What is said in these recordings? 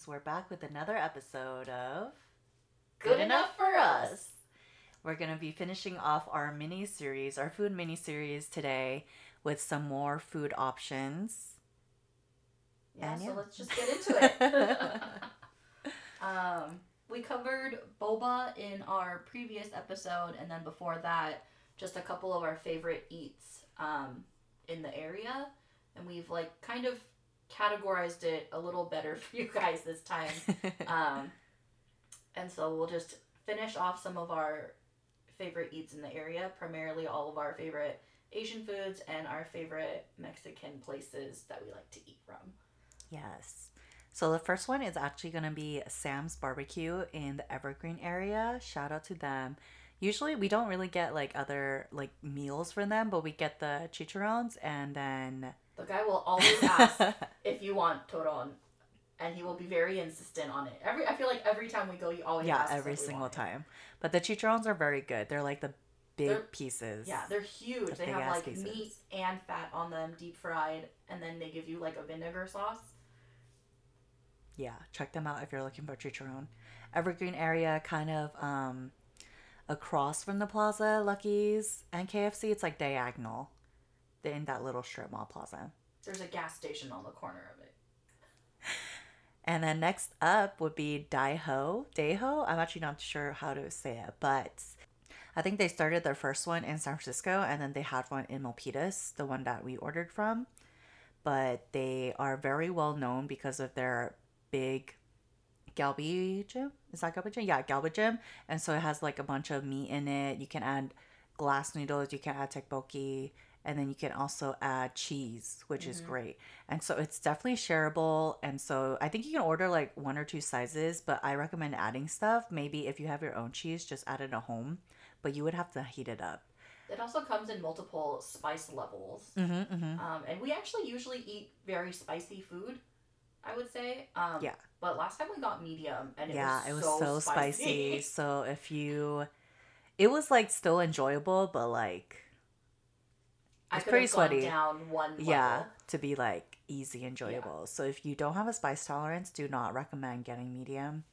friends. We're back with another episode of Good Enough for Us. We're going to be finishing off our mini series, our food mini series today with some more food options. Yeah, And so yeah. let's just get into it. um, we covered boba in our previous episode, and then before that, just a couple of our favorite eats um, in the area, and we've like kind of categorized it a little better for you guys this time. Um, and so we'll just finish off some of our favorite eats in the area, primarily all of our favorite Asian foods and our favorite Mexican places that we like to eat from. yes. So the first one is actually going to be Sam's Barbecue in the Evergreen area. Shout out to them. Usually we don't really get like other like meals from them, but we get the chicharrones and then The guy will always ask if you want toron, and he will be very insistent on it. Every I feel like every time we go, he always yeah, every single want it. time. But the chicharrones are very good. They're like the big They're- pieces. Yeah, they're huge. The they have like pieces. meat and fat on them, deep fried, and then they give you like a vinegar sauce. Yeah, check them out if you're looking for chicharron. Evergreen area, kind of um, across from the plaza, Lucky's and KFC. It's like diagonal. In that little strip mall plaza. There's a gas station on the corner of it. And then next up would be Daeho. Daeho, I'm actually not sure how to say it, but I think they started their first one in San Francisco and then they had one in Milpitas, the one that we ordered from. But they are very well known because of their big galbi jjim. Is that galbi jjim? Yeah, galbi jjim. And so it has like a bunch of meat in it. You can add glass noodles, you can add tteokbokki, and then you can also add cheese, which is Mhm. great. And so it's definitely shareable. And so I think you can order like one or two sizes, but I recommend adding stuff. Maybe if you have your own cheese, just add it at home, but you would have to heat it up. It also comes in multiple spice levels. Mm-hmm, mm-hmm. Um, and we actually usually eat very spicy food, I would say. Um, Yeah. But last time we got medium, and it yeah, was it was so, so spicy. spicy. So if you, it was like still enjoyable, but like It's pretty sweaty. down one yeah, to be like easy enjoyable. So if you don't have a spice tolerance, do not recommend getting medium.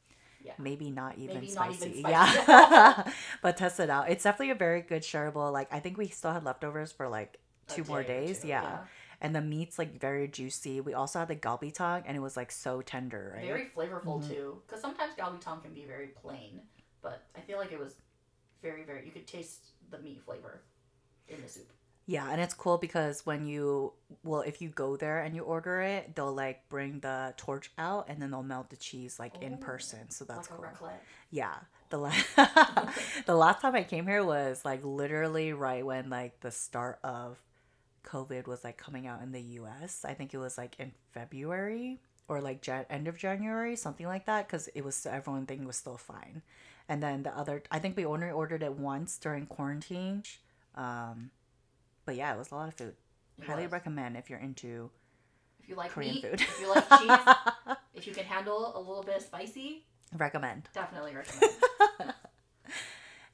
Yeah. Maybe not even Maybe not spicy. even spicy. Yeah. but test it out. It's definitely a very good shareable. Like I think we still had leftovers for like two more day or days. two, yeah. And the meat's like very juicy. We also had the galbi tong and it was like so tender, right? Very flavorful Mhm. too, because sometimes galbi can be very plain, but I feel like it was very, very. You could taste the meat flavor in the soup. Yeah, and it's cool because when you well, if you go there and you order it, they'll like bring the torch out and then they'll melt the cheese like in Oh, person. So that's like cool. Yeah. The last the last time I came here was like literally right when like the start of COVID was like coming out in the US. I think it was like in February or like Jan- end of January, something like that, because it was everyone thing was still fine. And then the other, I think we only ordered it once during quarantine. Um, but yeah, it was a lot of food. It Highly was. recommend if you're into If you like Korean meat, food. if you like cheese, if you can handle a little bit of spicy, recommend. definitely recommend.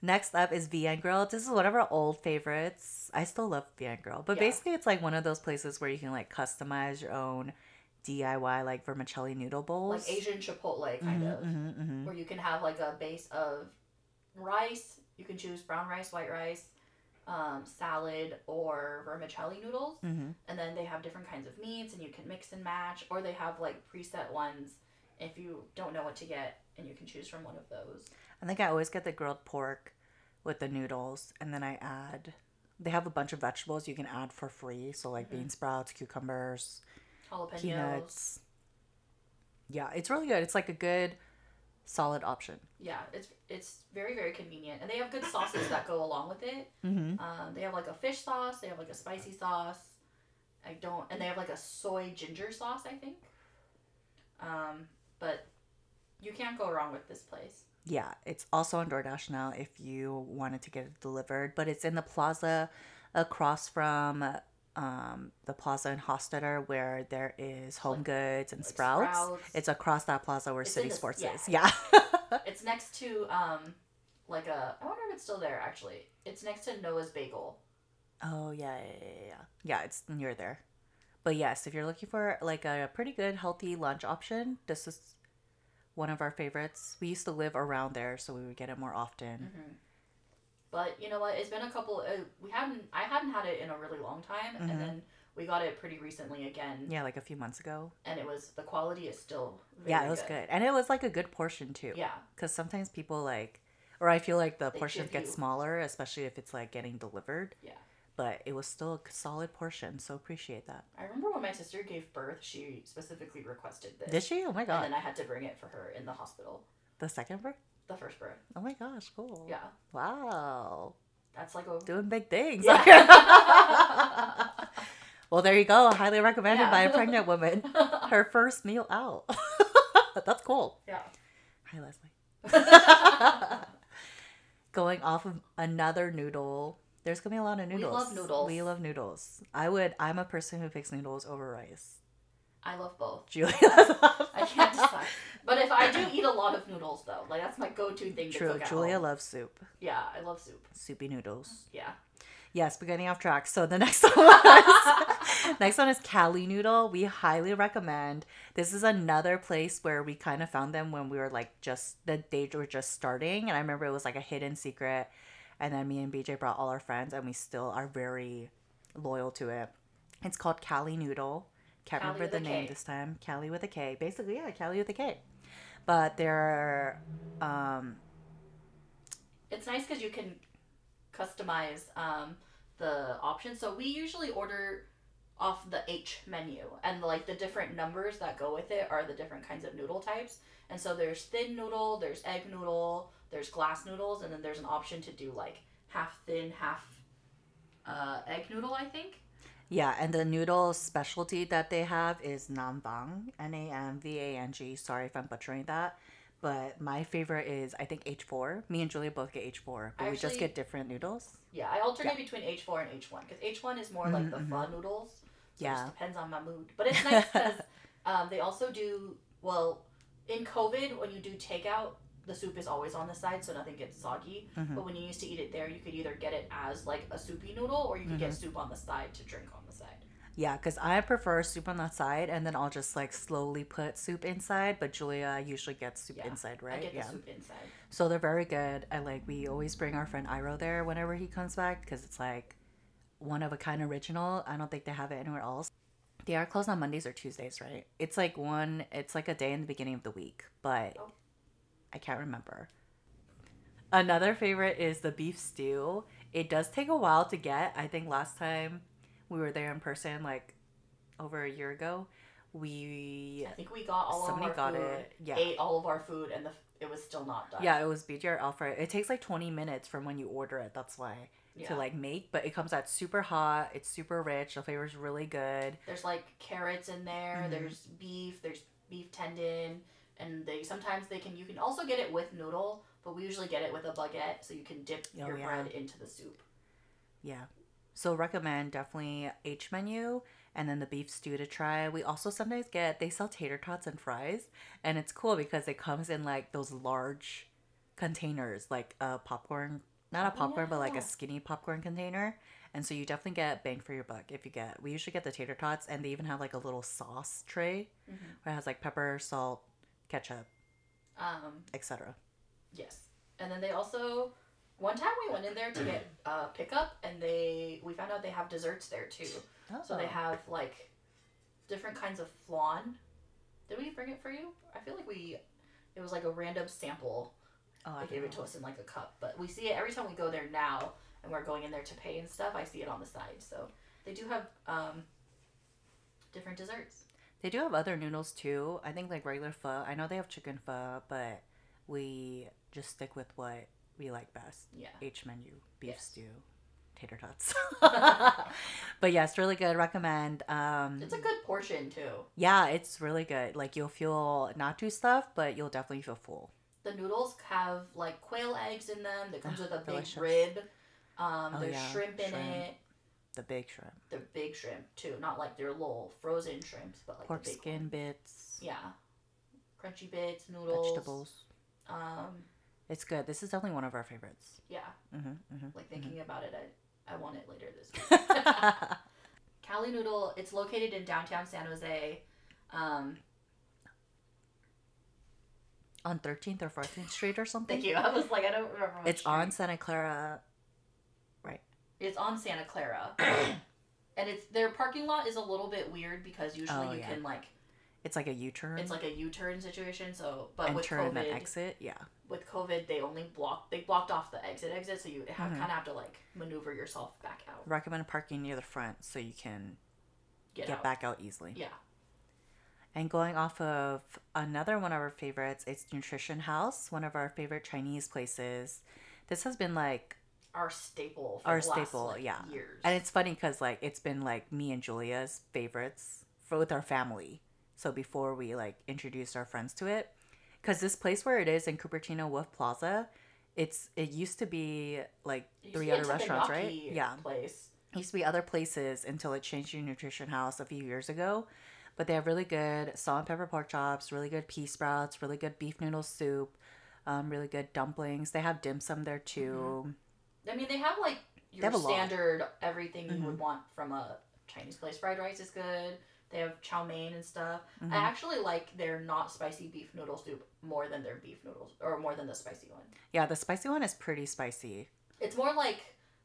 Next up is VN Grill. This is one of our old favorites. I still love VN Grill, but Yeah. basically it's like one of those places where you can like customize your own DIY like vermicelli noodle bowls. like Asian Chipotle kind Mhm, of, mhm, mhm. where you can have like a base of rice. You can choose brown rice, white rice, um, salad, or vermicelli noodles. Mhm. And then they have different kinds of meats, and you can mix and match, or they have like preset ones if you don't know what to get, and you can choose from one of those. I think I always get the grilled pork with the noodles, and then I add. They have a bunch of vegetables you can add for free, so like Mhm. bean sprouts, cucumbers, Jalapenos. peanuts. Yeah, it's really good. It's like a good, solid option. Yeah, it's it's very very convenient, and they have good sauces that go along with it. Mm-hmm. Um, they have like a fish sauce. They have like a spicy sauce. I don't, and they have like a soy ginger sauce. I think. Um, but you can't go wrong with this place. Yeah, it's also on DoorDash now if you wanted to get it delivered, but it's in the plaza across from um, the plaza in Hostetter where there is Home Like- Goods and like Sprouts. Sprouts. It's across that plaza where It's City the- Sports yeah. is. Yeah. It's next to um, like a. I wonder if it's still there. Actually, it's next to Noah's Bagel. oh, yeah, yeah, yeah, yeah. Yeah, it's near there. But yes, if you're looking for like a pretty good healthy lunch option, this is one of our favorites. We used to live around there, so we would get it more often. hmm But you know what? It's been a couple. Uh, we hadn't. I hadn't had it in a really long time, Mhm. and then we got it pretty recently again. Yeah, like a few months ago. And it was the quality is still. Very yeah, it was good. And it was like a good portion too. Yeah. Because sometimes people like, or I feel like the They portions get you- smaller, especially if it's like getting delivered. Yeah. But it was still a solid portion, so appreciate that. I remember when my sister gave birth, she specifically requested this. Did she? Oh my god! And then I had to bring it for her in the hospital. The second birth? The first birth. Oh my gosh, cool. Yeah. Wow. That's like a. Doing big things. Yeah. well, there you go. Highly recommended Yeah. by a pregnant woman. Her first meal out. That's cool. yeah. Hi, Leslie. Going off of another noodle. There's gonna be a lot of noodles. We love noodles. We love noodles. I would. I'm a person who picks noodles over rice. I love both. Julia. I can't decide. But if I do eat a lot of noodles, though, like that's my go-to thing to True. cook at Julia home. loves soup. Yeah, I love soup. Soupy noodles. Yeah. Yes, we're getting off track. So the next one is, next one is Cali Noodle. We highly recommend. This is another place where we kind of found them when we were like just the day were just starting, and I remember it was like a hidden secret. And then me and BJ brought all our friends, and we still are very loyal to it. It's called Cali Noodle. Can't Cali remember the name K. this time. Cali with a K. Basically, yeah, Cali with a K. But there are. um It's nice because you can customize um, the options. So we usually order off the H menu, and like the different numbers that go with it are the different kinds of noodle types. And so there's thin noodle, there's egg noodle, there's glass noodles, and then there's an option to do like half thin, half uh, egg noodle. I think. Yeah, and the noodle specialty that they have is Namvang, N A M V A N G. Sorry if I'm butchering that. But my favorite is, I think, H4. Me and Julia both get H4, but I we just get different noodles. Yeah, I alternate between H4 and H1 because H1 is more like the Mhm, pho noodles. So It Yeah. just depends on my mood. But it's nice because um, they also do, well, in COVID, when you do takeout, the soup is always on the side so nothing gets soggy. Mhm. But when you used to eat it there, you could either get it as like a soupy noodle or you could Mm-hmm. get soup on the side to drink on the side. Yeah, because I prefer soup on the side, and then I'll just like slowly put soup inside. But Julia usually gets soup Yeah, inside, I right? get Yeah. the soup inside. So they're very good. I like, we always bring our friend Iro there whenever he comes back because it's like one of a kind original. I don't think they have it anywhere else. They are closed on Mondays or Tuesdays, right? It's like one, it's like a day in the beginning of the week, but Oh. I can't remember. Another favorite is the beef stew. It does take a while to get. I think last time we were there in person, like over a year ago, we I think we got all somebody of our got food, it. Yeah. ate all of our food, and the, it was still not done. Yeah, it was BJ or Alfred. It takes like 20 minutes from when you order it. That's why Yeah. to like make, but it comes out super hot. It's super rich. The flavor's really good. There's like carrots in there. Mhm. There's beef. There's beef tendon, and they sometimes they can you can also get it with noodle, but we usually get it with a baguette, so you can dip Oh, your yeah. bread into the soup. Yeah. So recommend definitely H menu and then the beef stew to try. We also sometimes get they sell tater tots and fries, and it's cool because it comes in like those large containers, like a popcorn, not a Oh, popcorn, but like a skinny popcorn container. And so you definitely get bang for your buck if you get. We usually get the tater tots, and they even have like a little sauce tray Mhm. where it has like pepper, salt, ketchup, Um, etc. yes, and then they also one time we went in there to get uh, pickup, and they we found out they have desserts there too. Oh. So Oh. they have like different kinds of flan. Did we bring it for you? I feel like we. It was like a random sample Oh, I They gave it to us in like a cup. But we see it every time we go there now and we're going in there to pay and stuff. I see it on the side. So they do have um, different desserts. They do have other noodles too. I think like regular pho. I know they have chicken pho, but we just stick with what we like best. Yeah. H menu, beef Yes. stew, tater tots. but yeah, it's really good. Recommend. Um, It's a good portion too. yeah, it's really good. Like you'll feel not too stuffed, but you'll definitely feel full. The noodles have like quail eggs in them. That comes with a big delicious. rib. Um, Oh, there's yeah, shrimp in shrimp. it. The big shrimp, They're big shrimp too, not like they're little frozen shrimps, but like pork the skin one. bits, Yeah, crunchy bits, noodles, vegetables. Um, It's good. This is definitely one of our favorites. yeah, hmm hmm like thinking about it, I I want it later this week. Cali Noodle. It's located in downtown San Jose. Um, on 13th or 14th Street or something. Thank you. I was like, I don't remember. What It's on. Santa Clara. It's on Santa Clara, and it's their parking lot is a little bit weird because usually Oh, you yeah. can like It's like a U-turn. it's like a U-turn situation. So, but with enter and then COVID, exit. Yeah. with COVID, they only blocked they blocked off the exit exit, so you have, Mhm. kind of have to like maneuver yourself back out, Recommend parking near the front so you can get, get, out. back out easily. Yeah. And going off of another one of our favorites, it's Nutrition House, one of our favorite Chinese places. This has been like, Our staple. For Our the last, staple, like, yeah. Years. and it's funny because like it's been like me and Julia's favorites for with our family. So before we like introduced our friends to it, because this place where it is in Cupertino Wolf Plaza, it's it used to be like It three other restaurants, right? Yeah. Place. used to be other places until it changed to Nutrition House a few years ago. But they have really good salt and pepper pork chops, really good pea sprouts, really good beef noodle soup, um, really good dumplings. They have dim sum there too. I mean, they have like your have a lot. standard everything you Mhm. would want from a Chinese place. Fried rice is good. They have chow mein and stuff. Mhm. I actually like their not spicy beef noodle soup more than their beef noodles or more than the spicy one. Yeah, the spicy one is pretty spicy. It's more like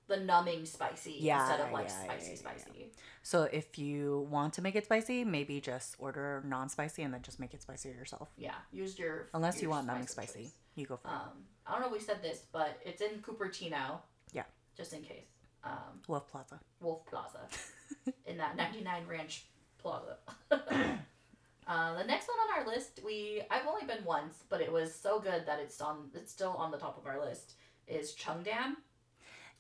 the numbing spicy Yeah, instead of like yeah, spicy yeah, spicy. So if you want to make it spicy, maybe just order non-spicy and then just make it spicier yourself. Yeah, use your Unless you want numbing spicy, choice. You go for it. Um, I don't know if we said this, but it's in Cupertino. Yeah. Just in case. Um, Wolf Plaza. Wolf Plaza in that 99 Ranch Plaza. uh, the next one on our list, we I've only been once, but it was so good that it's on it's still on the top of our list. Is Chungdam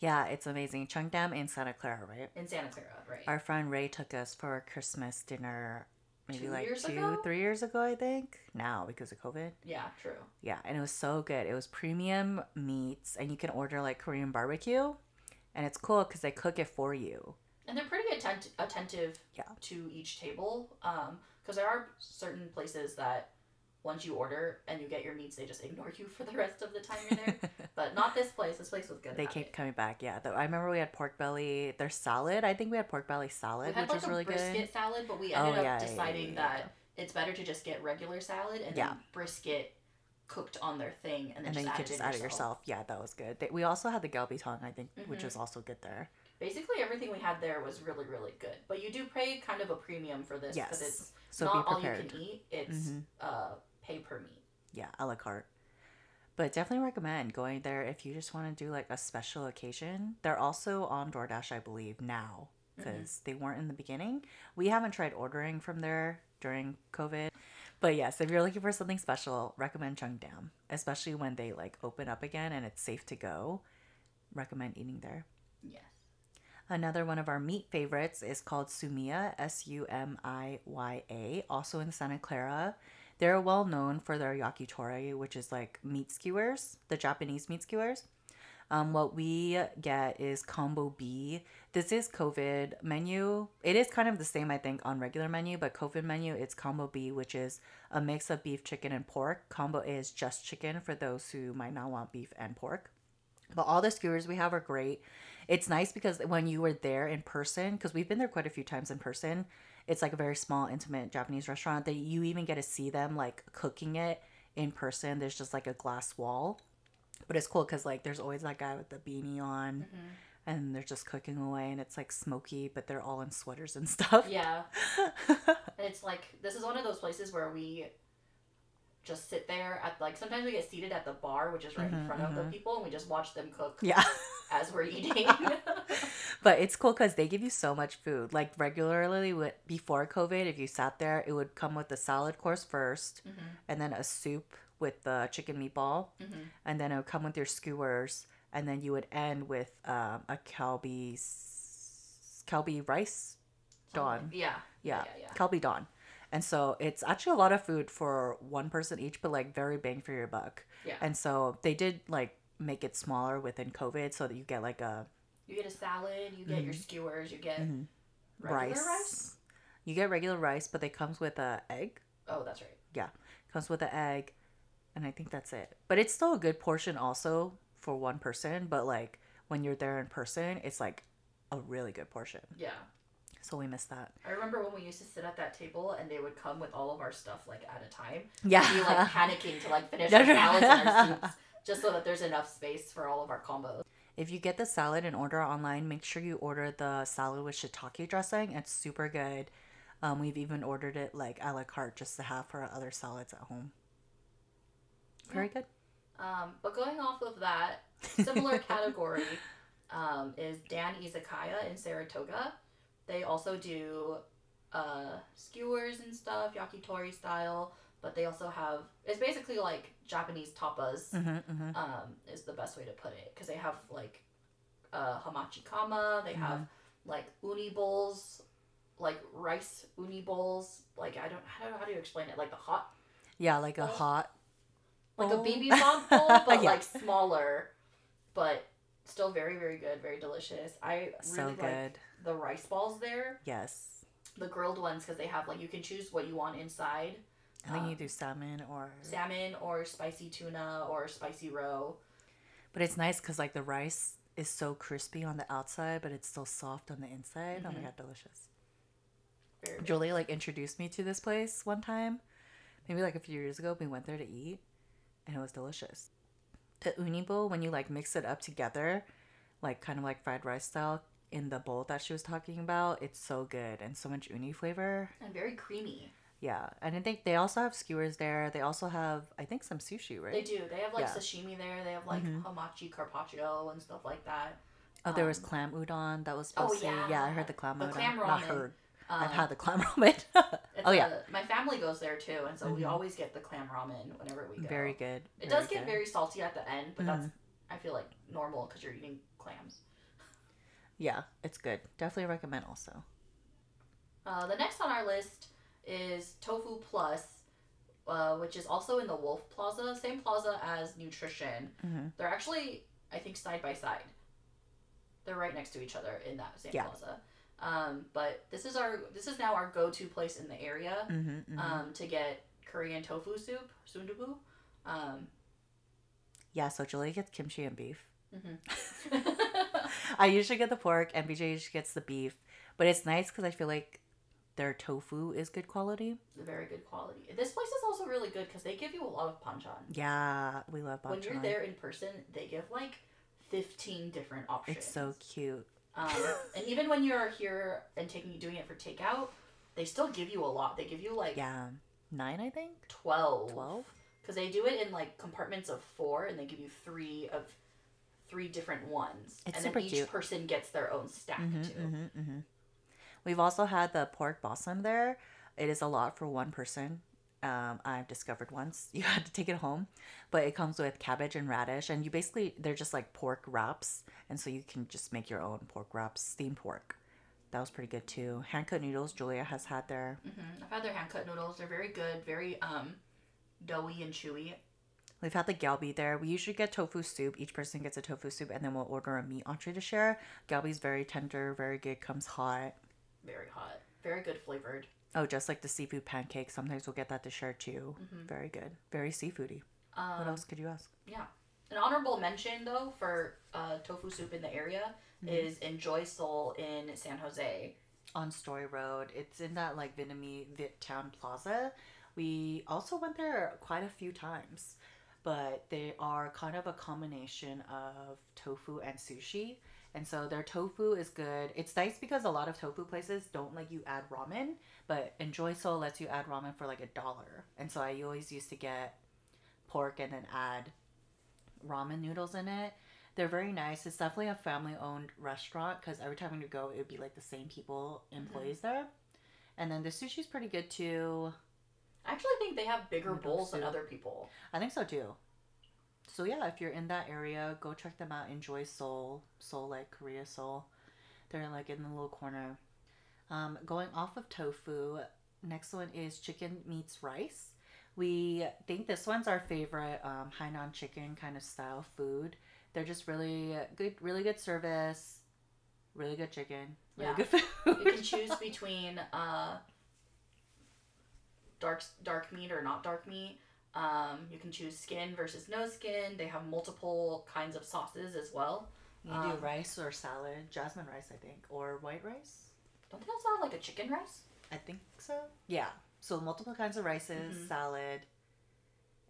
Yeah, it's amazing. Chungdam in Santa Clara, right? in Santa Clara, right? Our friend Ray took us for Christmas dinner maybe Two like two, ago? three years ago, I think. Now because of COVID. yeah, true. Yeah, and it was so good. It was premium meats, and you can order like Korean barbecue, and it's cool because they cook it for you. And they're pretty attent- attentive Yeah. to each table. Um, because there are certain places that once you order and you get your meats, they just ignore you for the rest of the time you're there. but not this place. This place was good. they keep it. coming back. Yeah, though I remember we had pork belly. Their salad, I think we had pork belly salad, had which like was really brisket good. Brisket salad, but we Oh, ended yeah, up yeah, deciding yeah, that it's better to just get regular salad and Yeah. then brisket cooked on their thing, and then, And then you could it just add it yourself. Yeah, that was good. They, we also had the galbi tongue, I think, which Mhm. was also good there. Basically, everything we had there was really, really good. But you do pay kind of a premium for this because Yes, it's so not all you can eat. It's Mhm. uh, pay per meat. Yeah, a la carte. But definitely recommend going there if you just want to do like a special occasion. They're also on DoorDash, I believe, now mm-hmm. because they weren't in the beginning. We haven't tried ordering from there during COVID. But yes, if you're looking for something special, recommend Chungdam, especially when they like open up again and it's safe to go. Recommend eating there. Yes. Another one of our meat favorites is called Sumiya, S U M I Y A, also in Santa Clara. They're well known for their yakitori, which is like meat skewers, the Japanese meat skewers. Um, what we get is combo B. This is COVID menu. It is kind of the same, I think, on regular menu, but COVID menu, it's combo B, which is a mix of beef, chicken, and pork. Combo A is just chicken for those who might not want beef and pork. But all the skewers we have are great. It's nice because when you were there in person, because we've been there quite a few times in person, it's like a very small, intimate Japanese restaurant that you even get to see them like cooking it in person. There's just like a glass wall. But it's cool because like there's always that guy with the beanie on and they're just cooking away and it's like smoky, but they're all in sweaters and stuff. Yeah. It's like this is one of those places where we just sit there at like sometimes we get seated at the bar, which is right in Mhm, front of the mhm. people, and we just watch them cook yeah. as we're eating. But it's cool because they give you so much food. Like regularly, with, before COVID, if you sat there, it would come with a salad course 1st Mhm. and then a soup with the chicken meatball, Mhm. and then it would come with your skewers, and then you would end with um, a kalbi kalbi rice don. Yeah. Yeah, Yeah. Yeah. kalbi don. And so it's actually a lot of food for one person each, but like very bang for your buck. Yeah. And so they did like make it smaller within COVID so that you get like a You get a salad. You get your skewers. You get Mhm. regular rice. rice. You get regular rice, but they comes with a egg. Oh, that's right. Yeah, comes with an egg, and I think that's it. But it's still a good portion also for one person. But like when you're there in person, it's like a really good portion. Yeah. So we missed that. I remember when we used to sit at that table and they would come with all of our stuff like at a time. Yeah. Be like panicking to like finish our salads and our soups just so that there's enough space for all of our combos. If you get the salad and order online, make sure you order the salad with shiitake dressing. It's super good. Um, we've even ordered it like a la carte just to have for our other salads at home. Very good. Um, but going off of that, similar category um, is Dan Izakaya in Saratoga. They also do uh, skewers and stuff, yakitori style, but they also have it's basically like Japanese tapas. hmm hmm Um, is the best way to put it because they have like uh, hamachi kama. They have like uni bowls, like rice uni bowls. Like I don't I don't know how do you explain it. Like the hot Yeah, like a Oh. hot. like a bowl. bibimbap bowl, but Yeah. like smaller, but still very very good, very delicious. I really So like good. the rice balls there, Yes. the grilled ones because they have like you can choose what you want inside, I think you Um, do salmon or. salmon or spicy tuna or spicy roe. But it's nice because like the rice is so crispy on the outside, but it's still soft on the inside. Oh my Mhm. god, delicious. Very. Julie like introduced me to this place one time, maybe like a few years ago. We went there to eat, and it was delicious. The uni bowl, when you like mix it up together, like kind of like fried rice style in the bowl that she was talking about, it's so good and so much uni flavor. and very creamy. Yeah, and I think they also have skewers there. They also have, I think, some sushi, right? They do. They have like Yeah. sashimi there. They have like Mhm. hamachi carpaccio and stuff like that. Oh, there was Um, clam udon that was oh, supposed to. Yeah, I heard the clam The udon. clam Not ramen. heard. Um, I've had the clam ramen. oh yeah, a- my family goes there too, and so we Mhm. always get the clam ramen whenever we go. very good. It very does get good. very salty at the end, but that's Mhm. I feel like normal because you're eating clams. Yeah, it's good. Definitely recommend also. Uh, the next on our list is Tofu Plus, uh, which is also in the Wolf Plaza, same plaza as Nutrition. hmm They're actually, I think, side by side. They're right next to each other in that same Yeah. plaza. Um, but this is our this is now our go to place in the area hmm hmm um, to get Korean tofu soup, sundubu. Um, Yeah, so Julie gets kimchi and beef. mhm. I usually get the pork, and BJ usually gets the beef. But it's nice because I feel like their tofu is good quality. very good quality. This place is also really good because they give you a lot of panchan. Yeah, we love When you're there in person, they give like 15 different options. It's so cute. Um, and even when you're here and taking doing it for takeout, they still give you a lot. They give you like Yeah, nine, I think. 12. 12? Because they do it in like compartments of four and they give you three of three different ones. It's and then each cute. person gets their own stack hmm too. hmm hmm We've also had the pork bossam there. It is a lot for one person. Um, I've discovered once you had to take it home, but it comes with cabbage and radish, and you basically they're just like pork wraps, and so you can just make your own pork wraps, steamed pork. That was pretty good too. Hand cut noodles, Julia has had there. hmm I've had their hand cut noodles. They're very good, very um doughy and chewy. We've had the galbi there. We usually get tofu soup. Each person gets a tofu soup, and then we'll order a meat entree to share. Galbi's very tender, very good, comes hot. Very hot. Very good flavored. Oh, just like the seafood pancake. Sometimes we'll get that to share too. Very good. Very seafoody. Um, What else could you ask? Yeah. An honorable mention though for uh, tofu soup in the area Mm-hmm. is Enjoy Seoul in San Jose. On Story Road. It's in that like Vietnamese Viet Town Plaza. We also went there quite a few times, but they are kind of a combination of tofu and sushi. And so their tofu is good. It's nice because a lot of tofu places don't let you add ramen, but Enjoy Seoul lets you add ramen for like a dollar. And so I always used to get pork and then add ramen noodles in it. They're very nice. It's definitely a family owned restaurant because every time we would go, it would be like the same people, mm-hmm. employees there. And then the sushi's pretty good too. I actually think they have bigger bowls than other people. I think so too. So yeah, if you're in that area, go check them out. Enjoy Seoul, Seoul like Korea Seoul. They're like in the little corner. Um, going off of tofu, next one is chicken meets rice. We think this one's our favorite um, Hainan chicken kind of style food. They're just really good, really good service, really good chicken, really Yeah. good food. You can choose between uh, dark dark meat or not dark meat. Um, you can choose skin versus no skin. They have multiple kinds of sauces as well. You can do Um, rice or salad, jasmine rice, I think, or white rice. Don't they also have like a chicken rice? I think so. Yeah. So multiple kinds of rices, Mhm. salad,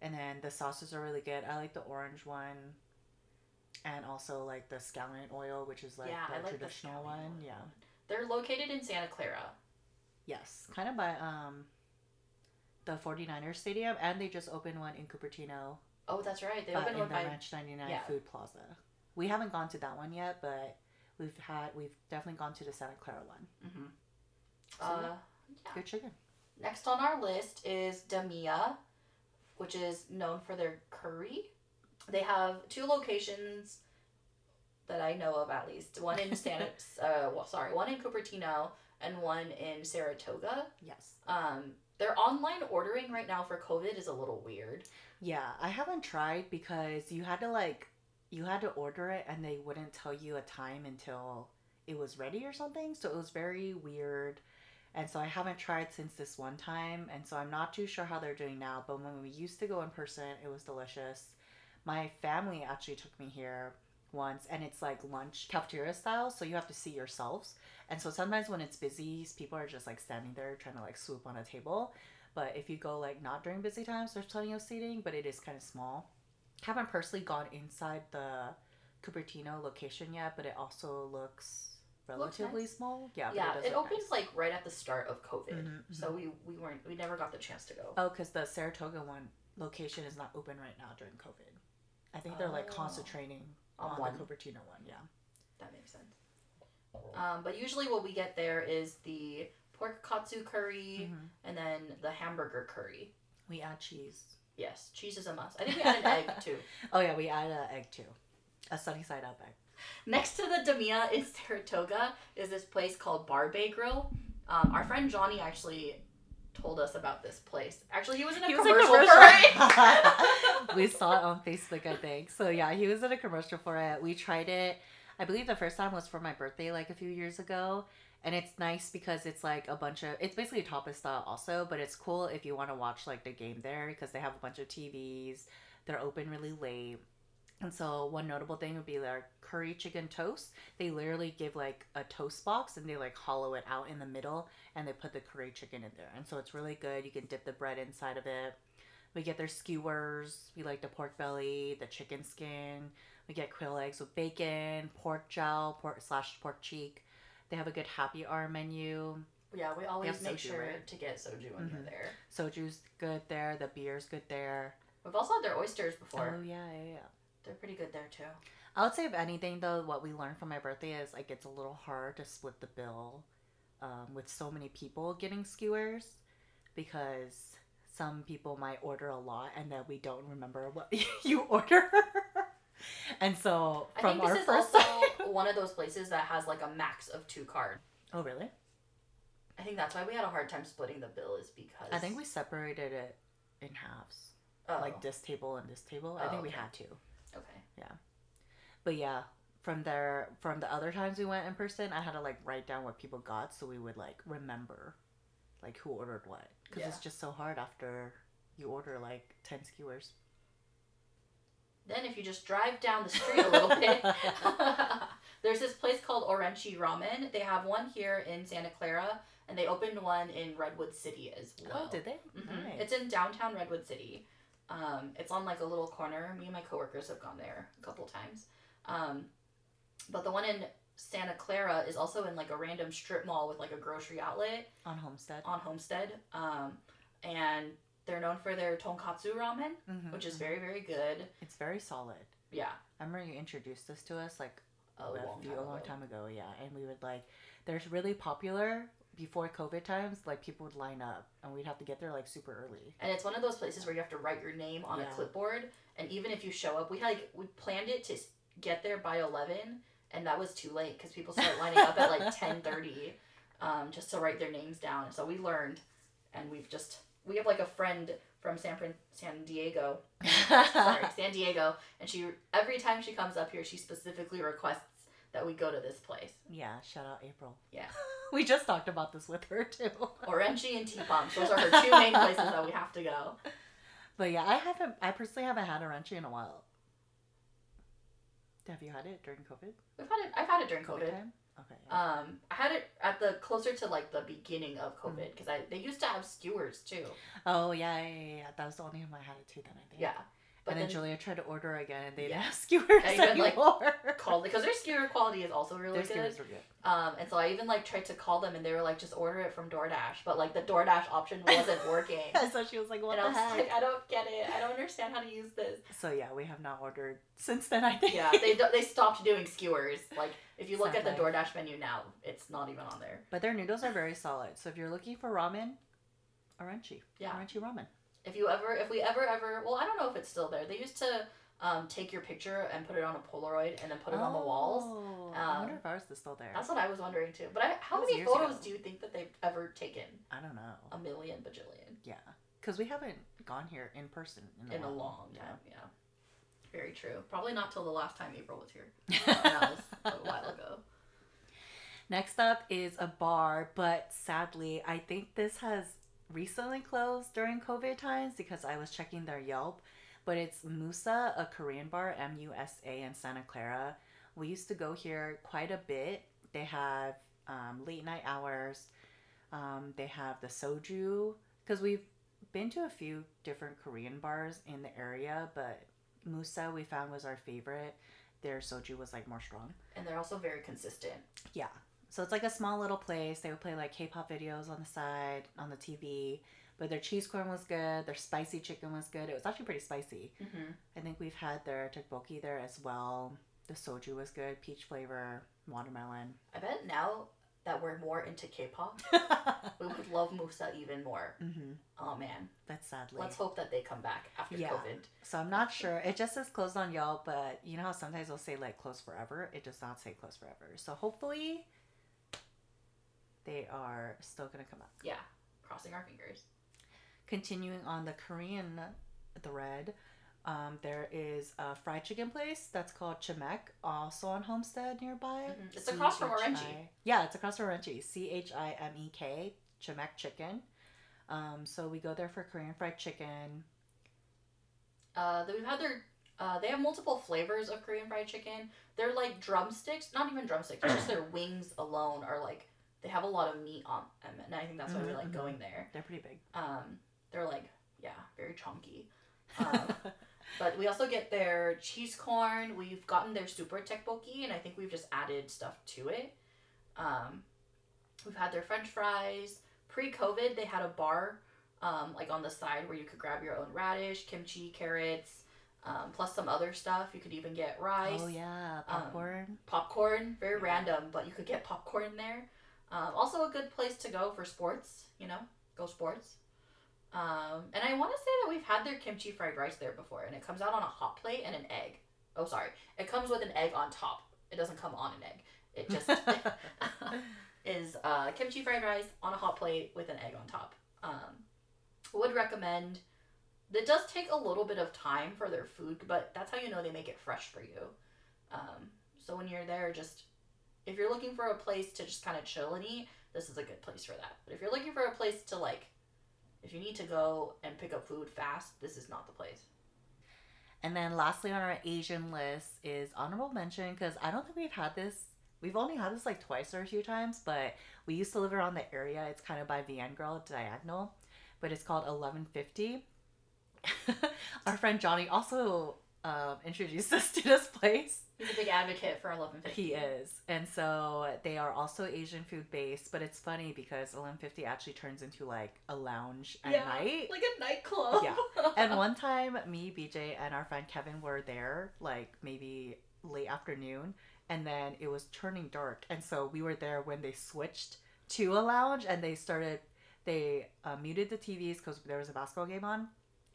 and then the sauces are really good. I like the orange one, and also like the scallion oil, which is like yeah, the like traditional the one. oil Yeah. They're located in Santa Clara. Yes, kind of by um, the 49ers stadium, and they just opened one in Cupertino, Oh, that's right. They uh, opened in one the by. Ranch 99 yeah. Food Plaza. We haven't gone to that one yet, but we've had we've definitely gone to the Santa Clara one. hmm So, Uh, yeah. Good chicken. Next on our list is Damia, which is known for their curry. They have two locations that I know of at least. One in Santa, uh, well, sorry, one in Cupertino and one in Saratoga. Yes. Um, their online ordering right now for COVID is a little weird. Yeah, I haven't tried because you had to like you had to order it and they wouldn't tell you a time until it was ready or something. So it was very weird. And so I haven't tried since this one time and so I'm not too sure how they're doing now, but when we used to go in person, it was delicious. My family actually took me here once and it's like lunch cafeteria style, so you have to see yourselves. And so sometimes when it's busy, people are just like standing there trying to like swoop on a table. But if you go like not during busy times, there's plenty of seating, but it is kind of small. Haven't personally gone inside the Cupertino location yet, but it also looks relatively nice. small. Yeah, yeah, it look opens nice. like right at the start of COVID, Mhm, so we we weren't we never got the chance to go. Oh, because the Saratoga one location is not open right now during COVID. I think they're like Oh. concentrating On on, one. the Cupertino one. Yeah. That makes sense. Um, but usually what we get there is the pork katsu curry Mhm. and then the hamburger curry. We add cheese. Yes, cheese is a must. I think we add an egg too. Oh yeah, we add an egg too, a sunny side up egg. Next to the Damia in Saratoga is this place called Barbe Grill. Um, our friend Johnny actually told us about this place. Actually, he was in a He was in a commercial, commercial. for it. we saw it on Facebook, I think. So yeah, he was in a commercial for it. We tried it. I believe the first time was for my birthday, like a few years ago. And it's nice because it's like a bunch of it's basically a tapas style also, but it's cool if you want to watch like the game there because they have a bunch of TVs. They're open really late. And so one notable thing would be their curry chicken toast. They literally give like a toast box and they like hollow it out in the middle and they put the curry chicken in there. And so it's really good. You can dip the bread inside of it. We get their skewers. We like the pork belly, the chicken skin. We get quail eggs with bacon, pork jowl, pork slash pork cheek. They have a good happy hour menu. yeah, we always make soju, sure right? to get soju when we're Mhm. there. Soju's good there. The beer's good there. We've also had their oysters before. Oh yeah, yeah, yeah. They're pretty good there too. I would say if anything though, what we learned from my birthday is like it's a little hard to split the bill um, with so many people getting skewers because some people might order a lot and then we don't remember what you order. and so I from think this our is first also one of those places that has like a max of two cards. Oh really? I think that's why we had a hard time splitting the bill is because I think we separated it in halves. oh, Like this table and this table. I Oh, think we okay. had to. Okay. But yeah, from there from the other times we went in person, I had to like write down what people got so we would like remember like who ordered what because it's just so hard after you order like 10 skewers. Then if you just drive down the street a little bit, there's this place called Orenchi Ramen. They have one here in Santa Clara, and they opened one in Redwood City as well. Oh, did they? Mhm. Nice. It's in downtown Redwood City. Um, it's on like a little corner. Me and my coworkers have gone there a couple times. Um, but the one in Santa Clara is also in like a random strip mall with like a grocery outlet on Homestead. on Homestead. Um, and they're known for their tonkatsu ramen, Mhm, which is mhm. very, very good. It's very solid. Yeah. I remember you introduced this to us like A a, long few, time a long ago. time ago, yeah. And we would like, they're really popular before COVID times. Like people would line up, and we'd have to get there like super early. And it's one of those places where you have to write your name on Yeah. a clipboard. And even if you show up, we had like we planned it to get there by eleven, and that was too late because people started lining up at like ten thirty, um, just to write their names down. So we learned, and we've just we have like a friend from San Fran- San Diego, sorry, San Diego, and she every time she comes up here, she specifically requests that we go to this place, yeah, shout out April. Yeah. we just talked about this with her too. Orenchi and T-Pumps. Those are her two main places that we have to go. But yeah, I haven't. I personally haven't had Orenchi in a while. Have you had it during COVID? We've had it. I've had it during COVID COVID. Okay. yeah. Um, I had it at the closer to like the beginning of Mm-hmm. COVID because I they used to have skewers too. oh yeah, yeah, yeah, yeah. That was the only time I had it too. Then I think. Yeah, but and then, then Julia tried to order again, and they Yeah. have skewers I even, like, called because their skewer quality is also really Their good. skewers were good. Um, and so I even like tried to call them and they were like, just order it from DoorDash, but like the DoorDash option wasn't working. so she was like, "What and I the was heck?" like, I don't get it. I don't understand how to use this. So yeah, we have not ordered since then. I think. Yeah, they they stopped doing skewers. Like if you look at the DoorDash menu now, it's not even on there. But their noodles are very solid. So if you're looking for ramen, Orenchi. Yeah. Orenchi ramen. If you ever, if we ever ever, well, I don't know if it's still there. They used to um, take your picture and put it on a Polaroid and then put it on the walls. Oh, I wonder Um, if ours is still there. That's what I was wondering too. But I, how many photos ago. do you think that they've ever taken? I don't know. A million, bajillion Yeah, because we haven't gone here in person in a, in a while. long time. Yeah. Very true. Probably not till the last time April was here. That was a while ago. Next up is a bar, but sadly, I think this has recently closed during COVID times because I was checking their Yelp. But it's Musa, a Korean bar, M U S A, in Santa Clara. We used to go here quite a bit. They have um, late night hours. Um, they have the soju because we've been to a few different Korean bars in the area, but Musa we found was our favorite. Their soju was like more strong. And they're also very consistent. Yeah. So it's like a small little place. They would play like K-pop videos on the side on the TV. But their cheese corn was good. Their spicy chicken was good. It was actually pretty spicy. Mm-hmm. I think we've had their tteokbokki there as well. The soju was good, peach flavor, watermelon. I bet now that we're more into K-pop, we would love Musa even more. mm-hmm. Oh man, That's sadly. let's hope that they come back after Yeah. COVID. So I'm not sure. It just says closed on Yelp, but you know how sometimes they'll say like closed forever. It does not say closed forever. So hopefully, they are still gonna come out. Yeah, crossing our fingers. Continuing on the Korean thread, um, there is a fried chicken place that's called Chimek, also on Homestead nearby. Mhm. It's across from C H I- Orenchi. Yeah, it's across from Orenchi. C H I M E K, Chimek Chicken. Um, so we go there for Korean fried chicken. Uh, we've had their. Uh, they have multiple flavors of Korean fried chicken. They're like drumsticks, not even drumsticks. Just their wings alone are like they have a lot of meat on them, and I think that's why we Mhm, like mhm. going there. They're pretty big. Um, they're like yeah, very chunky. Um, But we also get their cheese corn. We've gotten their super tteokbokki, and I think we've just added stuff to it. Um, we've had their French fries. Pre-COVID, they had a bar, um, like on the side where you could grab your own radish, kimchi, carrots, um, plus some other stuff. You could even get rice, oh yeah, popcorn. popcorn. Very Yeah. random, but you could get popcorn there. Um, also, a good place to go for sports. You know, go sports. Um, and I want to say that we've had their kimchi fried rice there before, and it comes out on a hot plate and an egg. Oh, sorry, it comes with an egg on top. It doesn't come on an egg. It just is uh, kimchi fried rice on a hot plate with an egg on top. Um, would recommend. It does take a little bit of time for their food, but that's how you know they make it fresh for you. Um, so when you're there, just if you're looking for a place to just kind of chill and eat, this is a good place for that. But if you're looking for a place to like, if you need to go and pick up food fast, this is not the place. And then lastly on our Asian list is honorable mention because I don't think we've had this. We've only had this like twice or a few times, but we used to live around the area. It's kind of by VN Grill diagonal, but it's called 1150. our friend Johnny also um, introduced us to this place. He's a big advocate for 1150. He is. And so they are also Asian food based, but it's funny because 1150 actually turns into like a lounge at Yeah, night. like a nightclub. Yeah. And one time, me, BJ, and our friend Kevin were there, like maybe late afternoon, and then it was turning dark. And so we were there when they switched to a lounge and they started, they uh, muted the TVs because there was a basketball game on.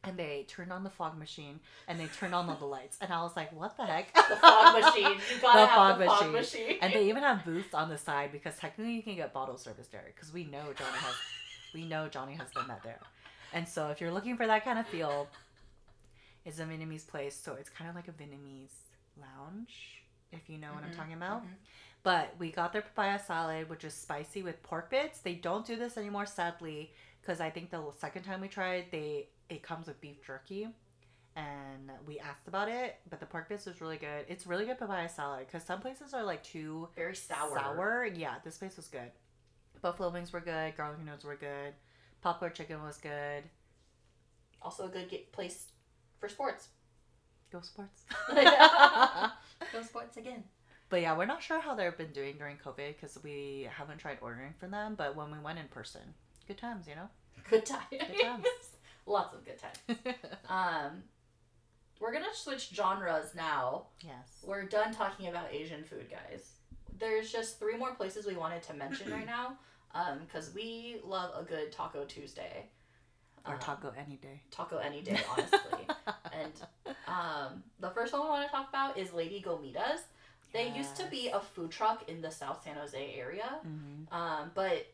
And they turned on the fog machine and they turned on all the lights. And I was like, what the heck? the fog machine. You gotta The have fog the fog machine. machine. and they even have booths on the side because technically you can get bottle service there because we know Johnny has we know Johnny has done that there. And so if you're looking for that kind of feel, it's a Vietnamese place, so it's kind of like a Vietnamese lounge, if you know what I'm Mhm, talking about. mhm. But we got their papaya salad, which is spicy with pork bits. They don't do this anymore, sadly, because I think the second time we tried, they it comes with beef jerky, and we asked about it, but the pork bits was really good. It's really good papaya salad because some places are like too Very sour. Sour, yeah. This place was good. Buffalo wings were good. Garlic noodles were good. Popcorn chicken was good. Also a good get place for sports. Go sports. Go sports again. But yeah, we're not sure how they've been doing during COVID because we haven't tried ordering from them. But when we went in person, good times, you know. Good times. Good times. Lots of good times. Um, we're gonna switch genres now. yes. We're done talking about Asian food, guys. There's just three more places we wanted to mention right now, because we love a good Taco Tuesday. Or Um, taco any day. taco any day, honestly. and um, the first one we want to talk about is Lady Gomitas. They used to be a food truck in the South San Jose area, Mm-hmm. um, but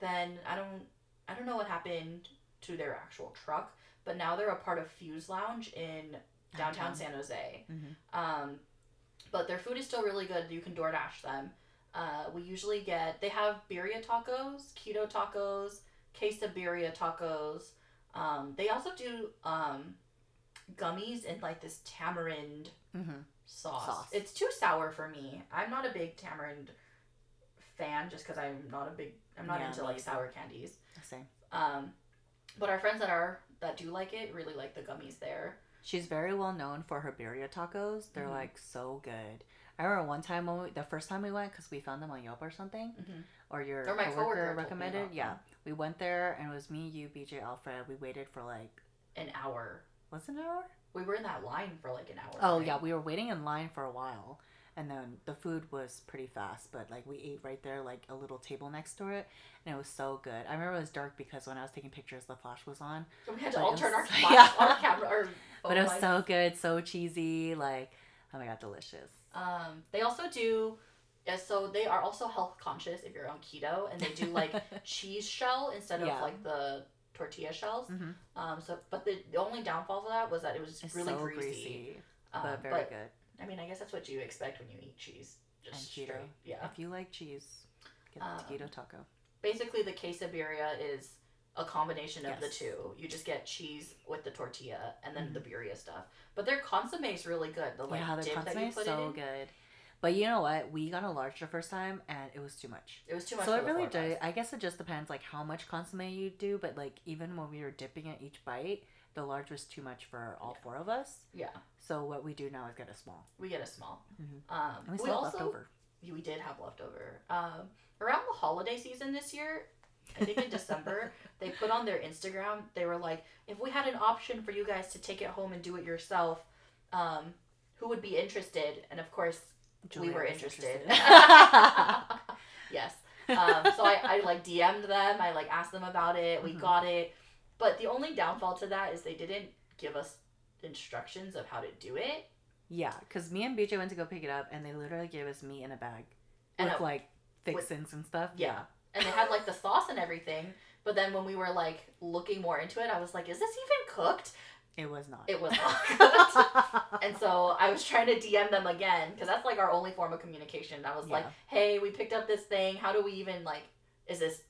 then I don't I don't know what happened to their actual truck, but now they're a part of Fuse Lounge in downtown Downtown. San Jose. Mhm. Um, but their food is still really good. You can DoorDash them. Uh, we usually get they have birria tacos, keto tacos, quesabirria tacos. Um, they also do um, gummies in like this tamarind Mm-hmm. sauce. Sauce. It's too sour for me. I'm not a big tamarind fan just because I'm not a big I'm not Yeah, into like sour candies. Same. Um, but our friends that are that do like it really like the gummies there. She's very well known for her birria tacos. They're Mhm. like so good. I remember one time when we, the first time we went because we found them on Yelp or something, Mhm. or your Or my coworker, coworker recommended. Yeah, we went there and it was me, you, BJ, Alfred. We waited for like An hour. was it an hour? We were in that line for like an hour. Oh right? yeah, we were waiting in line for a while, and then the food was pretty fast. But like we ate right there, like a little table next to it, and it was so good. I remember it was dark because when I was taking pictures, the flash was on, So we had to But all turn our, flash, yeah. our camera. Our but it was phone so good, so cheesy. Like oh my god, delicious. Um, they also do. Yeah, so they are also health conscious if you're on keto, and they do like cheese shell instead of Yeah. like the tortilla shells. Mhm. Um, so but the, the only downfall of that was that it was It's really so greasy. greasy, Um, but very good. I mean, I guess that's what you expect when you eat cheese. And Just keto. straight. Yeah. If you like cheese, get the Um, keto taco. Basically, the quesabirria is a combination of the two. You just get cheese with the tortilla and then Mhm. the birria stuff. But their consomme is really good. The like yeah, the dip that consomme you is put so it in. good. But you know what? We got a large the first time, and it was too much. It was too much. so it really four of do. us. I guess it just depends like how much consomme you do. But like even when we were dipping it each bite, the large was too much for all Yeah. four of us. Yeah, So what we do now is get a small, we get a small. Mhm. Um, and we we also leftover. we did have leftover. Um, around the holiday season this year, I think in December, they put on their Instagram. They were like, if we had an option for you guys to take it home and do it yourself, um, who would be interested? And of course, we were interested. interested. yes. Um, so I, I like DM'd them. I like asked them about it. We Mhm. got it. But the only downfall to that is they didn't give us instructions of how to do it. yeah, because me and BJ went to go pick it up, and they literally gave us meat in a bag And with a- like with- fixins and stuff. Yeah. And they had like the sauce and everything. But then when we were like looking more into it, I was like, is this even cooked? it was not. It was not cooked. and so I was trying to DM them again because that's like our only form of communication. I was like, hey, we picked up this thing. How do we even like, is this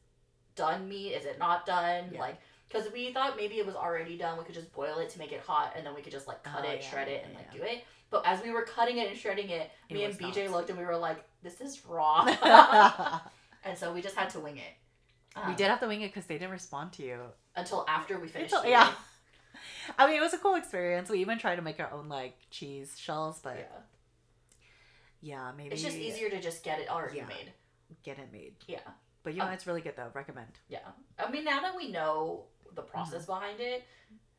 done meat? Is it not done? Yeah. Like, because we thought maybe it was already done. We could just boil it to make it hot and then we could just like cut Oh, it, yeah, shred it, yeah, and like yeah. do it. But as we were cutting it and shredding it, It me and BJ not. looked and we were like, this is raw. and so we just had to wing it. we Um, did have to wing it because they didn't respond to you. until after we finished. Until- yeah. I mean, it was a cool experience. We even tried to make our own like cheese shells, but yeah. yeah, maybe It's just easier to just get it already Yeah. made. get it made. Yeah. But you know, Um, it's really good though. Recommend. Yeah. I mean, now that we know the process Mm-hmm. behind it,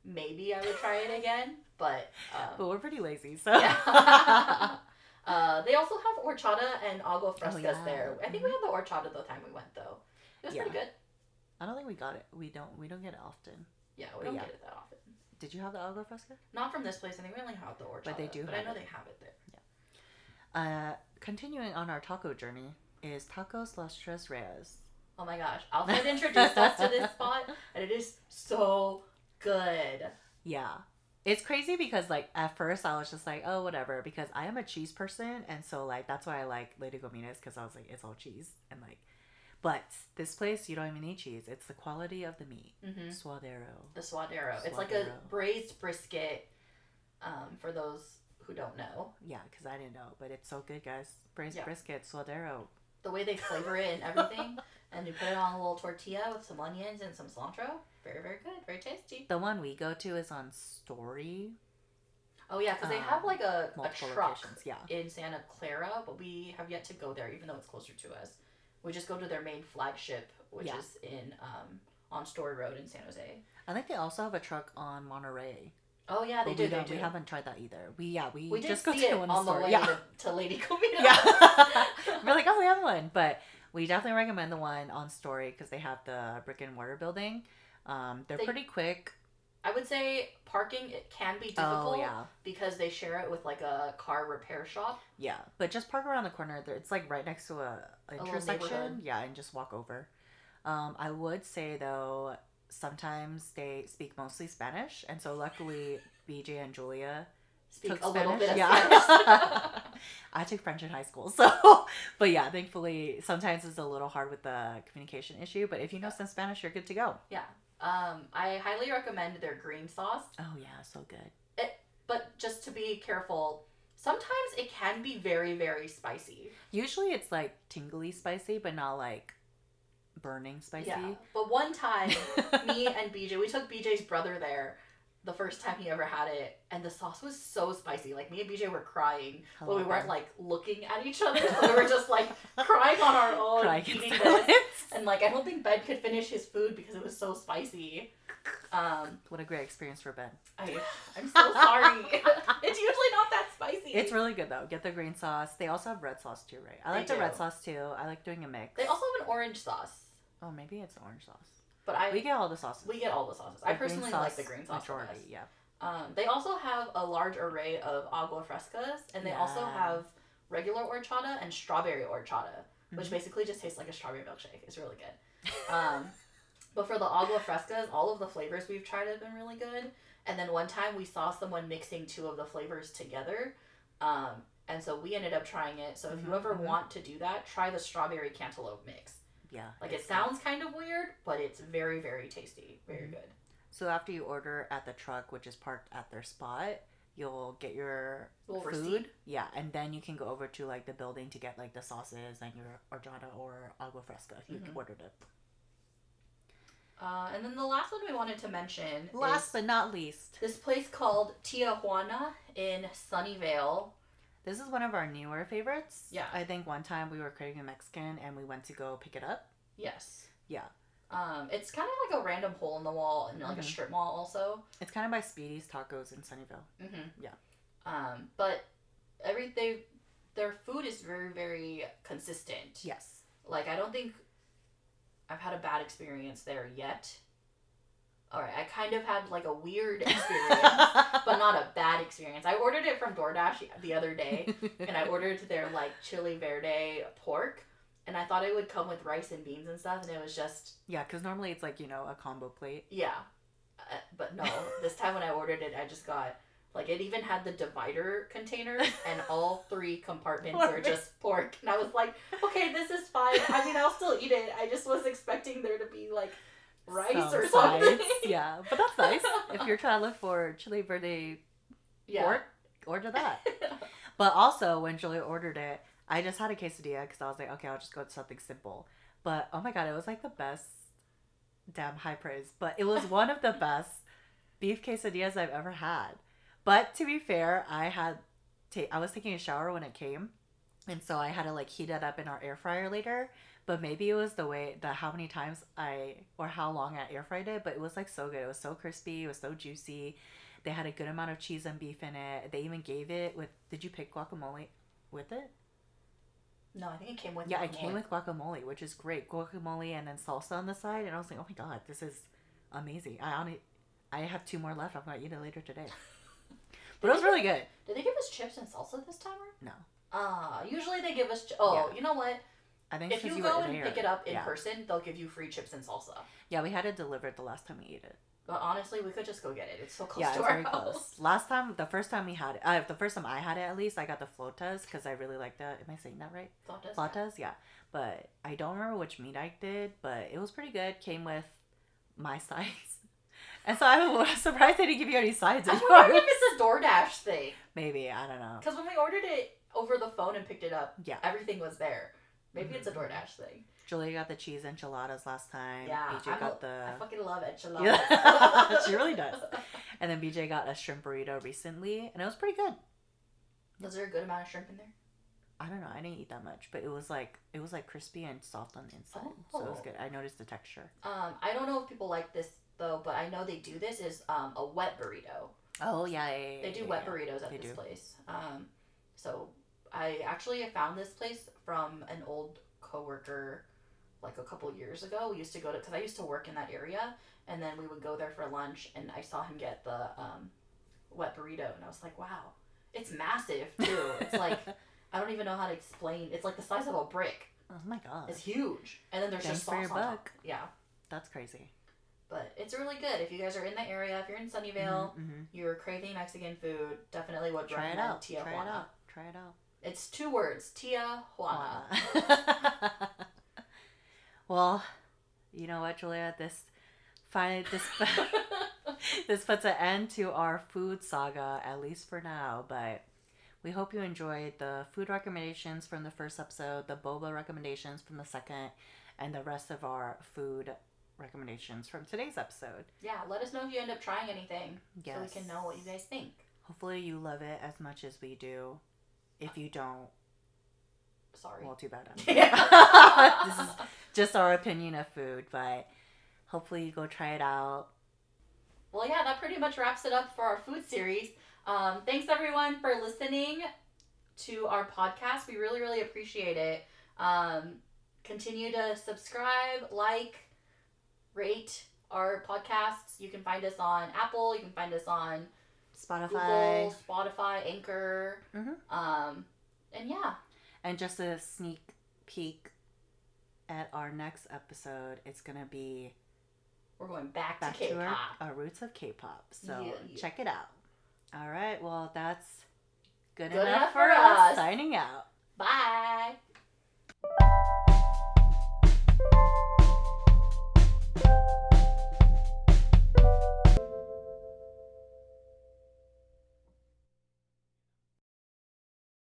maybe I would try it again. But, But um, we're pretty lazy, so yeah. uh, they also have horchata and agua frescas Oh, yeah. Mm-hmm. there. I think we had the horchata the time we went though. It was pretty good. I don't think we got it. We don't. We don't get it often. Yeah, we But don't yeah. get it that often. Did you have the agua fresca? Not from this place. I think we only have the horchata. But they do But I know it. they have it there. Uh, continuing on our taco journey is Tacos Las Tres Reyes. Oh my gosh. Alfred introduced us to this spot, and it is so good. Yeah. It's crazy because like at first I was just like, oh whatever, because I am a cheese person and so like that's why I like Lady Gomitas because I was like it's all cheese and like, but this place you don't even need cheese. It's the quality of the meat. Mm-hmm. Suadero. The suadero. It's like a braised brisket Um, for those who don't know, Yeah, because I didn't know, but it's so good, guys. Braised Yeah. brisket, suadero. the way they flavor it and everything, and you put it on a little tortilla with some onions and some cilantro. Very, very good. Very tasty. The one we go to is on Story. Oh yeah, because they have Um, like a, a truck locations. Yeah. in Santa Clara, but we have yet to go there, even though it's closer to us. We just go to their main flagship, which Yeah. is in um, on Story Road in San Jose. I think they also have a truck on Monterey. Oh yeah, they do. we, They don't- we haven't tried that either. We yeah we, We just go to one on the way yeah. to, to Lady Comida. Yeah. We're like, oh, we have one, but we definitely recommend the one on Story because they have the brick and mortar building. Um, they're They- pretty quick. I would say parking it can be difficult Oh yeah, because they share it with like a car repair shop. yeah. But just park around the corner. It's like right next to a, a intersection. Yeah, and just walk over. Um, I would say though, sometimes they speak mostly Spanish, and so luckily BJ and Julia Speak took a little bit of yeah. Spanish. I took French in high school, so but yeah, thankfully sometimes it's a little hard with the communication issue. But if you know some Spanish, you're good to go. yeah. Um, I highly recommend their green sauce, Oh yeah, so good. It, but just to be careful, sometimes it can be very, very spicy. Usually it's like tingly spicy, but not like burning spicy. Yeah. But one time, me and BJ, we took BJ's brother there the first time he ever had it, and the sauce was so spicy. Like me and BJ were crying, I but we weren't like looking at each other. So we were just like crying on our own, Crying eating this. And like I don't think Ben could finish his food because it was so spicy. Um, What a great experience for Ben. I I'm so sorry. it's usually not that spicy. It's really good though. Get the green sauce. They also have red sauce too, right? I They like the red sauce too. I like doing a mix. They also have an orange sauce, oh, maybe it's orange sauce. But I We get all the sauces. we get all the sauces. I The green personally like the green sauce the majority. best. Yeah. Um, they also have a large array of agua frescas, and they also have regular horchata and strawberry horchata, which Mhm. basically just tastes like a strawberry milkshake. It's really good. Um, but for the agua frescas, all of the flavors we've tried have been really good. And then one time we saw someone mixing two of the flavors together. Um, and so we ended up trying it. So if you Mhm, ever mhm. want to do that, try the strawberry cantaloupe mix. Yeah. Like it sounds kind of weird, but it's very, very tasty. Very Mhm. good. So after you order at the truck, which is parked at their spot, you'll get your Little food. receipt. Yeah, and then you can go over to like the building to get like the sauces and your horchata or agua fresca if you Mhm. ordered it. Uh, and then the last one we wanted to mention Last but not least, this place called Tia Juana in Sunnyvale. This is one of our newer favorites. Yeah. I think one time we were craving a Mexican and we went to go pick it up. Yes. Yeah. Um, it's kind of like a random hole in the wall and like a Mhm. strip mall also. It's kind of by Speedy's Tacos in Sunnyvale. Mm-hmm. Yeah. Um, but every they their food is very very consistent. Yes. Like I don't think I've had a bad experience there yet. All right, I kind of had like a weird experience, but not a bad experience. I ordered it from DoorDash the other day, and I ordered their like chili verde pork, and I thought it would come with rice and beans and stuff, and it was just yeah, because normally it's like you know a combo plate. yeah. Uh, but no, this time when I ordered it, I just got like it even had the divider container, and all three compartments were just pork, and I was like, okay, this is fine. I mean, I'll still eat it. I just was expecting there to be like rice Some or something. sides. yeah, but that's nice. if you're trying to look for chili verde yeah. pork, order that. But also, when Julia ordered it, I just had a quesadilla because I was like, okay, I'll just go with something simple. But oh my god, it was like the best, damn high praise. But it was one of the best beef quesadillas I've ever had. But to be fair, I had, ta- I was taking a shower when it came, and so I had to like heat it up in our air fryer later. But maybe it was the way the how many times I or how long I air fried it. But it was like so good. It was so crispy. It was so juicy. They had a good amount of cheese and beef in it. They even gave it with. Did you pick guacamole with it? no, I think it came with Yeah, it came with guacamole, which is great. Guacamole and then salsa on the side, and I was like, oh my god, this is amazing. I only, I have two more left. I'm gonna eat it later today. But it was really good. Did they give us chips and salsa this time? Or? No, Ah, usually they give us. Ch- oh, Yeah. you know what? I think If because you go and there. pick it up in yeah. person, they'll give you free chips and salsa. Yeah, we had it delivered the last time we ate it. But honestly, we could just go get it. It's so close yeah, to it's our very house. close. Last time, the first time we had it, uh, the first time I had it at least, I got the flotas because I really like that. Am I saying that right? Flotas. Flautas, yeah. But I don't remember which meat I did, but it was pretty good. Came with my size. And so I'm surprised they didn't give you any sides. I'm wondering if it's a DoorDash thing. Maybe I don't know. Because when we ordered it over the phone and picked it up, Yeah. everything was there. Maybe it's a Mhm. DoorDash thing. Julia got the cheese enchiladas last time. Yeah, BJ I'm got a- the I fucking love enchiladas. Yeah. She really does. and then BJ got a shrimp burrito recently, and it was pretty good. Was there a good amount of shrimp in there? I don't know. I didn't eat that much, but it was like it was like crispy and soft on the inside, so it was Oh. good. I noticed the texture. Um, I don't know if people like this though, but I know they do this is um, a wet burrito. Oh yeah, yeah, yeah, They do yeah, wet yeah. burritos at They this do. place. Um, so I actually found this place from an old coworker, like a couple years ago. We used to go to because I used to work in that area, and then we would go there for lunch, and I saw him get the um, wet burrito, and I was like, wow, it's massive too. It's like I don't even know how to explain. It's like the size of a brick. Oh my god, It's huge, and then there's Thanks just for your on top. buck. Yeah, that's crazy. but it's really good if you guys are in the area. If you're in Sunnyvale, Mhm, you're craving Mexican food, definitely would. Try it out. Try it out. Try it out. It's two words, Tia Juana. well, you know what, Julia? This finally this this puts an end to our food saga, at least for now. But we hope you enjoyed the food recommendations from the first episode, the boba recommendations from the second, and the rest of our food recommendations from today's episode. yeah, let us know if you end up trying anything Yes. so we can know what you guys think. Hopefully, you love it as much as we do. If you don't, Sorry. well, too bad. Yeah. this is just our opinion of food, but hopefully, you go try it out. Well, yeah, that pretty much wraps it up for our food series. Um, thanks everyone for listening to our podcast. We really, really appreciate it. Um, continue to subscribe, like, rate our podcasts. You can find us on Apple. You can find us on Spotify, Google, Spotify, Anchor, mm-hmm. um, and yeah. And just a sneak peek at our next episode, it's gonna be we're going back, back to K-pop, to our, our, roots of K-pop. So yeah, yeah. check it out. All right, well that's good, good enough, enough, for us. us. Signing out. Bye. Bye.